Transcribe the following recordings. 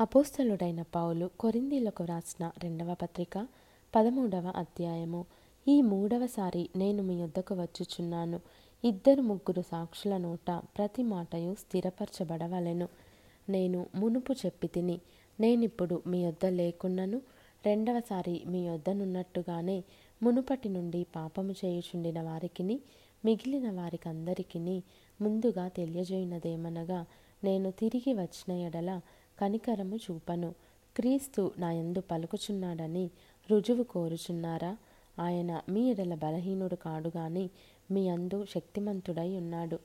అపోస్తలుడైన పౌలు కొరిందీలకు రాసిన రెండవ పత్రిక పదమూడవ అధ్యాయము. ఈ మూడవసారి నేను మీ యొద్దకు వచ్చుచున్నాను. ఇద్దరు ముగ్గురు సాక్షుల నోట ప్రతి మాటయు స్థిరపరచబడవలెను. నేను మునుపు చెప్పి తిని నేనిప్పుడు మీ యొద్ద లేకున్నను. రెండవసారి మీ యొద్దనున్నట్టుగానే మునుపటి నుండి పాపము చేయుచుండిన వారికిని మిగిలిన వారికందరికిని ముందుగా తెలియజేయునదేమనగా నేను తిరిగి వచ్చిన ఎడల కనికరము చూపను. క్రీస్తు నా యందు పలుకుచున్నాడని రుజువు కోరుచున్నారా? ఆయన మీ ఎడల బలహీనుడు కాడు గాని మీ అందు శక్తిమంతుడై ఉన్నాడు.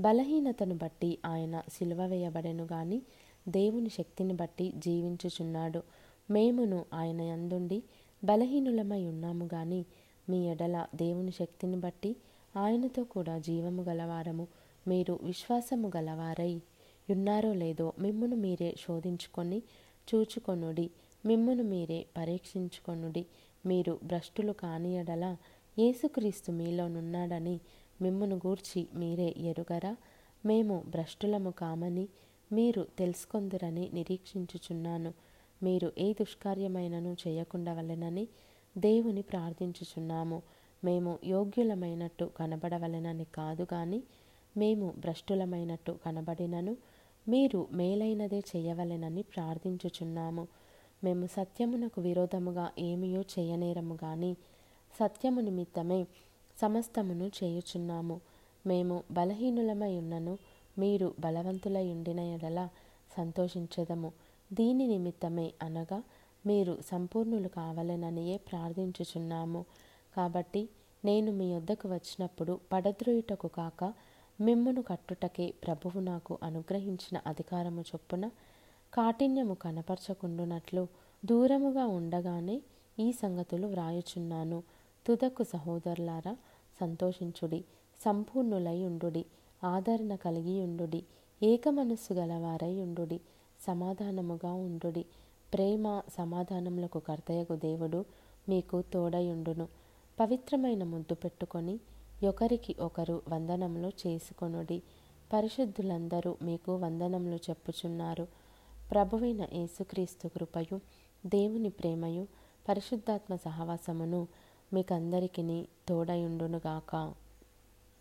బలహీనతను బట్టి ఆయన సిలువ వేయబడెను గాని దేవుని శక్తిని బట్టి జీవించుచున్నాడు. మేమును ఆయన యందుండి బలహీనులమై ఉన్నాము గాని మీ ఎడల దేవుని శక్తిని బట్టి ఆయనతో కూడా జీవము గలవారము. మీరు విశ్వాసము గలవారై. ఉన్నారో లేదో మిమ్మును మీరే శోధించుకొని చూచుకొనుడి. మిమ్మును మీరే పరీక్షించుకొనుడి. మీరు భ్రష్టులు కానియడలా యేసుక్రీస్తు మీలోనున్నాడని మిమ్మును గూర్చి మీరే ఎరుగరా? మేము భ్రష్టులము కామని మీరు తెలుసుకొందురని నిరీక్షించుచున్నాను. మీరు ఏ దుష్కార్యమైనను చేయకుండవలెనని దేవుని ప్రార్థించుచున్నాము. మేము యోగ్యులమైనట్టు కనబడవలెనని కాదు కానీ మేము భ్రష్టులమైనట్టు కనబడినను మీరు మేలైనదే చేయవలెనని ప్రార్థించుచున్నాము. మేము సత్యమునకు విరోధముగా ఏమియో చేయనేరము గాని సత్యము నిమిత్తమే సమస్తమును చేయుచున్నాము. మేము బలహీనులమై ఉన్నను మీరు బలవంతులై ఉండిన ఎడల సంతోషించదము. దీని నిమిత్తమే అనగా మీరు సంపూర్ణులు కావాలననియే ప్రార్థించుచున్నాము. కాబట్టి నేను మీ వద్దకు వచ్చినప్పుడు పడద్రోయుటకు కాక మిమ్మును కట్టుటకే ప్రభువు నాకు అనుగ్రహించిన అధికారము చొప్పున కాఠిన్యము కనపరచకుండునట్లు దూరముగా ఉండగానే ఈ సంగతులు వ్రాయుచున్నాను. తుదకు సహోదరులారా సంతోషించుడి సంపూర్ణులై ఉండుడి ఆదరణ కలిగి ఉండుడి ఏక మనస్సు గలవారై ఉండుడి సమాధానముగా ఉండుడి. ప్రేమ సమాధానములకు కర్తయగు దేవుడు మీకు తోడయుండును పవిత్రమైన ముద్దు పెట్టుకొని ఒకరికి ఒకరు వందనములు చేసుకొనుడి. పరిశుద్ధులందరూ మీకు వందనములు చెప్పుచున్నారు. ప్రభువైన యేసుక్రీస్తు కృపయు దేవుని ప్రేమయు పరిశుద్ధాత్మ సహవాసమును మీకందరికీ తోడయుండునుగాక.